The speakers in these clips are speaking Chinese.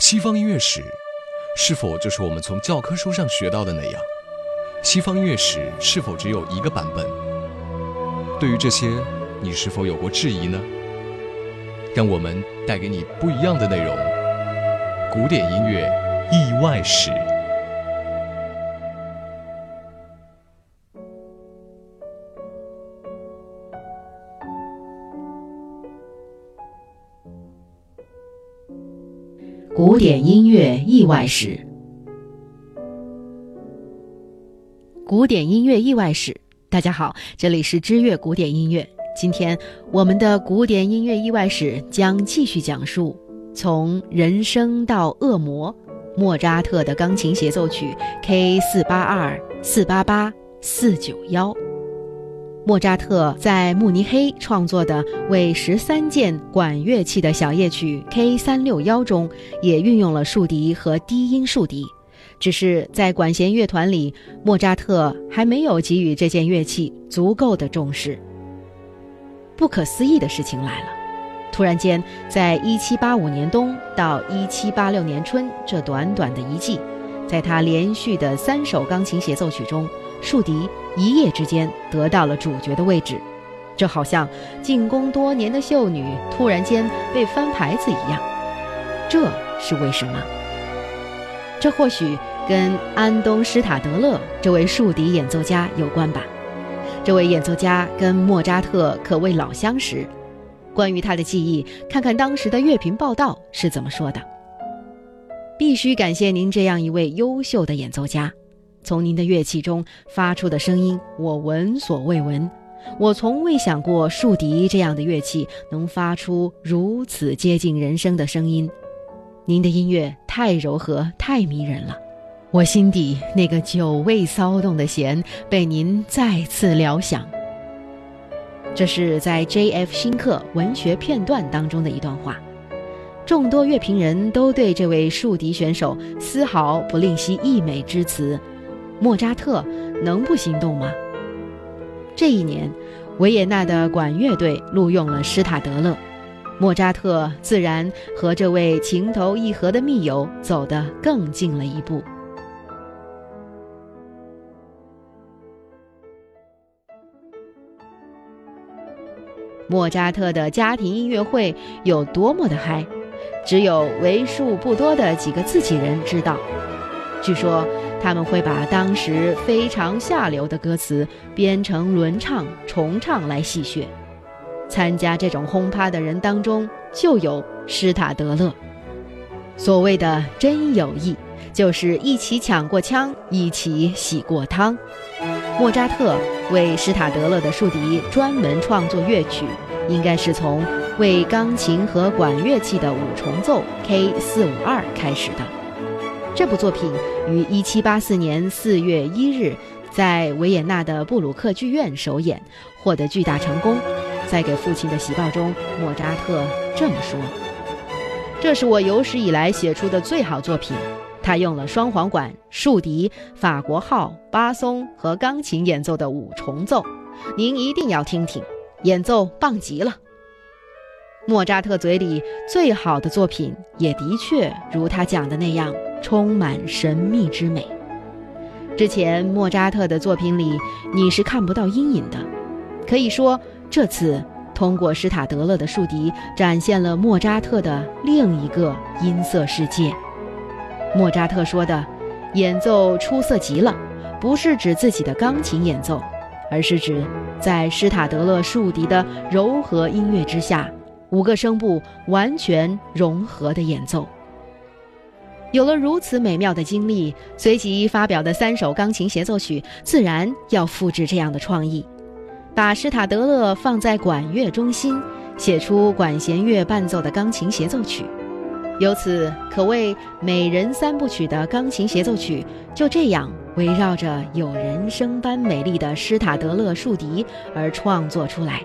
西方音乐史是否就是我们从教科书上学到的那样？西方音乐史是否只有一个版本？对于这些，你是否有过质疑呢？让我们带给你不一样的内容——古典音乐意外史。古典音乐意外史，古典音乐意外史。大家好，这里是知乐古典音乐。今天我们的古典音乐意外史将继续讲述从人生到恶魔，莫扎特的钢琴协奏曲 K 四八二四八八四九幺。莫扎特在慕尼黑创作的为十三件管乐器的小夜曲 K 三六幺中，也运用了竖笛和低音竖笛，只是在管弦乐团里，莫扎特还没有给予这件乐器足够的重视。不可思议的事情来了，突然间，在一七八五年冬到一七八六年春这短短的一季，在他连续的三首钢琴协奏曲中。竖笛一夜之间得到了主角的位置，这好像进宫多年的秀女突然间被翻牌子一样。这是为什么？这或许跟安东·施塔德勒这位竖笛演奏家有关吧。这位演奏家跟莫扎特可谓老相识。关于他的记忆，看看当时的乐评报道是怎么说的。必须感谢您这样一位优秀的演奏家。从您的乐器中发出的声音，我闻所未闻。我从未想过竖笛这样的乐器能发出如此接近人声的声音。您的音乐太柔和，太迷人了。我心底那个久未骚动的弦被您再次撩响。这是在 J.F. 新克文学片段当中的一段话。众多乐评人都对这位竖笛选手丝毫不吝惜溢美之词。莫扎特能不心动吗？这一年，维也纳的管乐队录用了施塔德勒，莫扎特自然和这位情投意合的密友走得更近了一步。莫扎特的家庭音乐会有多么的嗨，只有为数不多的几个自己人知道。据说。他们会把当时非常下流的歌词编成轮唱、重唱来戏谑。参加这种轰趴的人当中，就有施塔德勒。所谓的真友谊，就是一起抢过枪，一起洗过汤。莫扎特为施塔德勒的竖笛专门创作乐曲，应该是从为钢琴和管乐器的五重奏 K 四五二开始的。这部作品于1784年4月1日在维也纳的布鲁克剧院首演，获得巨大成功。在给父亲的喜报中，莫扎特这么说：“这是我有史以来写出的最好作品。他用了双簧管、竖笛、法国号、巴松和钢琴演奏的五重奏，您一定要听听，演奏棒极了。”莫扎特嘴里最好的作品，也的确如他讲的那样。充满神秘之美。之前莫扎特的作品里，你是看不到阴影的。可以说，这次通过施塔德勒的竖笛，展现了莫扎特的另一个音色世界。莫扎特说的“演奏出色极了”，不是指自己的钢琴演奏，而是指在施塔德勒竖笛的柔和音乐之下，五个声部完全融合的演奏。有了如此美妙的经历，随即发表的三首钢琴协奏曲自然要复制这样的创意，把施塔德勒放在管乐中心，写出管弦乐伴奏的钢琴协奏曲。由此可谓美人三部曲的钢琴协奏曲就这样围绕着有人生般美丽的施塔德勒竖笛而创作出来，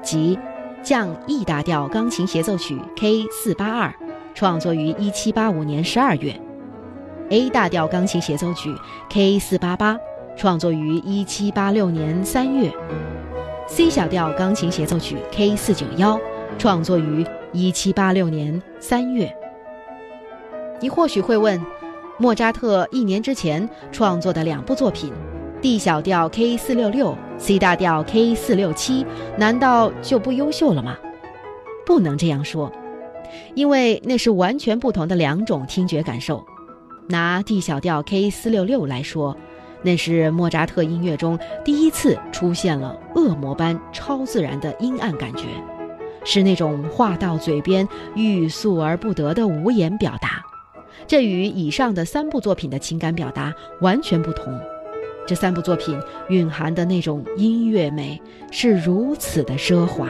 即降 E 大调钢琴协奏曲 K 四八二。创作于一七八五年十二月，A 大调钢琴协奏曲 K 四八八，创作于一七八六年三月；C 小调钢琴协奏曲 K 四九幺，创作于一七八六年三月。你或许会问，莫扎特一年之前创作的两部作品，D 小调 K 四六六、C 大调 K 四六七，难道就不优秀了吗？不能这样说，因为那是完全不同的两种听觉感受。拿 D 小调 K 四六六来说，那是莫扎特音乐中第一次出现了恶魔般超自然的阴暗感觉，是那种话到嘴边欲诉而不得的无言表达。这与以上的三部作品的情感表达完全不同。这三部作品蕴含的那种音乐美是如此的奢华。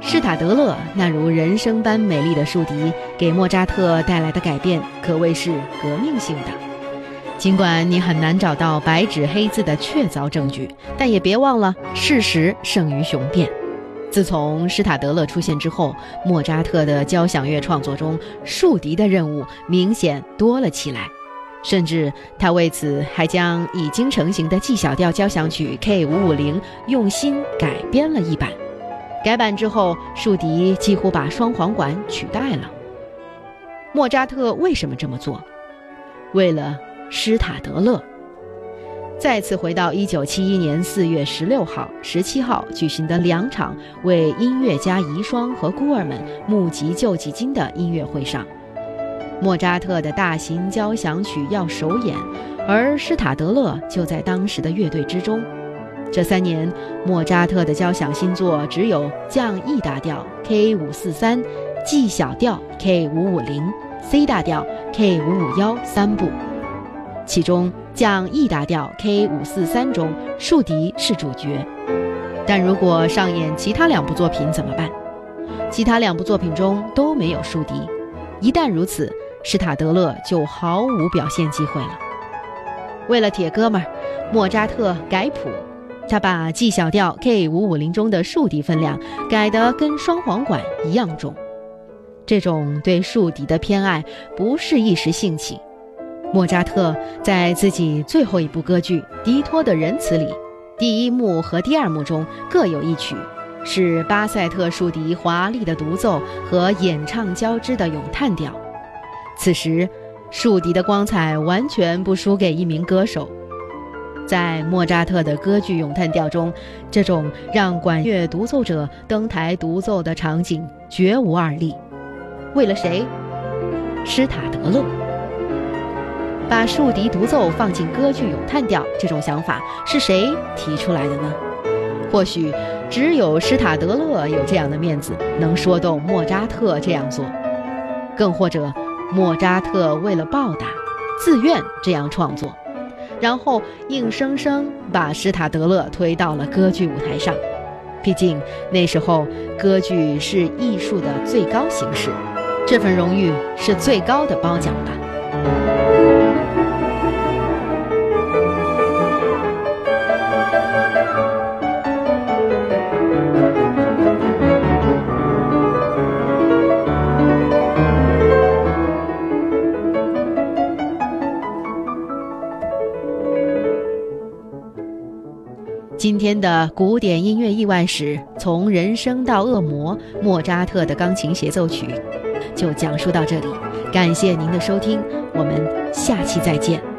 施塔德勒那如人生般美丽的竖笛，给莫扎特带来的改变可谓是革命性的。尽管你很难找到白纸黑字的确凿证据，但也别忘了事实胜于雄辩。自从施塔德勒出现之后，莫扎特的交响乐创作中，竖笛的任务明显多了起来，甚至他为此还将已经成型的 G 小调交响曲 K 五五零用心改编了一版。改版之后，竖笛几乎把双簧管取代了。莫扎特为什么这么做？为了施塔德勒。再次回到1971年4月16号、17号举行的两场为音乐家遗孀和孤儿们募集救济金的音乐会上，莫扎特的大型交响曲要首演，而施塔德勒就在当时的乐队之中。这三年，莫扎特的交响新作只有降 E 大调 K 五四三、G 小调 K 五五零、C 大调 K 五五幺三部。其中将 E 大调 K 五四三中，竖笛是主角。但如果上演其他两部作品怎么办？其他两部作品中都没有竖笛。一旦如此，施塔德勒就毫无表现机会了。为了铁哥们，莫扎特改谱。他把 G 小调 K 五五零中的竖笛分量改得跟双簧管一样重，这种对竖笛的偏爱不是一时兴起。莫扎特在自己最后一部歌剧《迪托的仁慈》里，第一幕和第二幕中各有一曲，是巴塞特竖笛华丽的独奏和演唱交织的咏叹调。此时，竖笛的光彩完全不输给一名歌手。在莫扎特的歌剧咏叹调中，这种让管乐独奏者登台独奏的场景绝无二例。为了谁？施塔德勒把竖笛独奏放进歌剧咏叹调，这种想法是谁提出来的呢？或许只有施塔德勒有这样的面子，能说动莫扎特这样做。更或者，莫扎特为了报答，自愿这样创作。然后硬生生把施塔德勒推到了歌剧舞台上，毕竟那时候歌剧是艺术的最高形式，这份荣誉是最高的褒奖吧。的古典音乐意外史，从人生到恶魔，莫扎特的钢琴协奏曲，就讲述到这里。感谢您的收听，我们下期再见。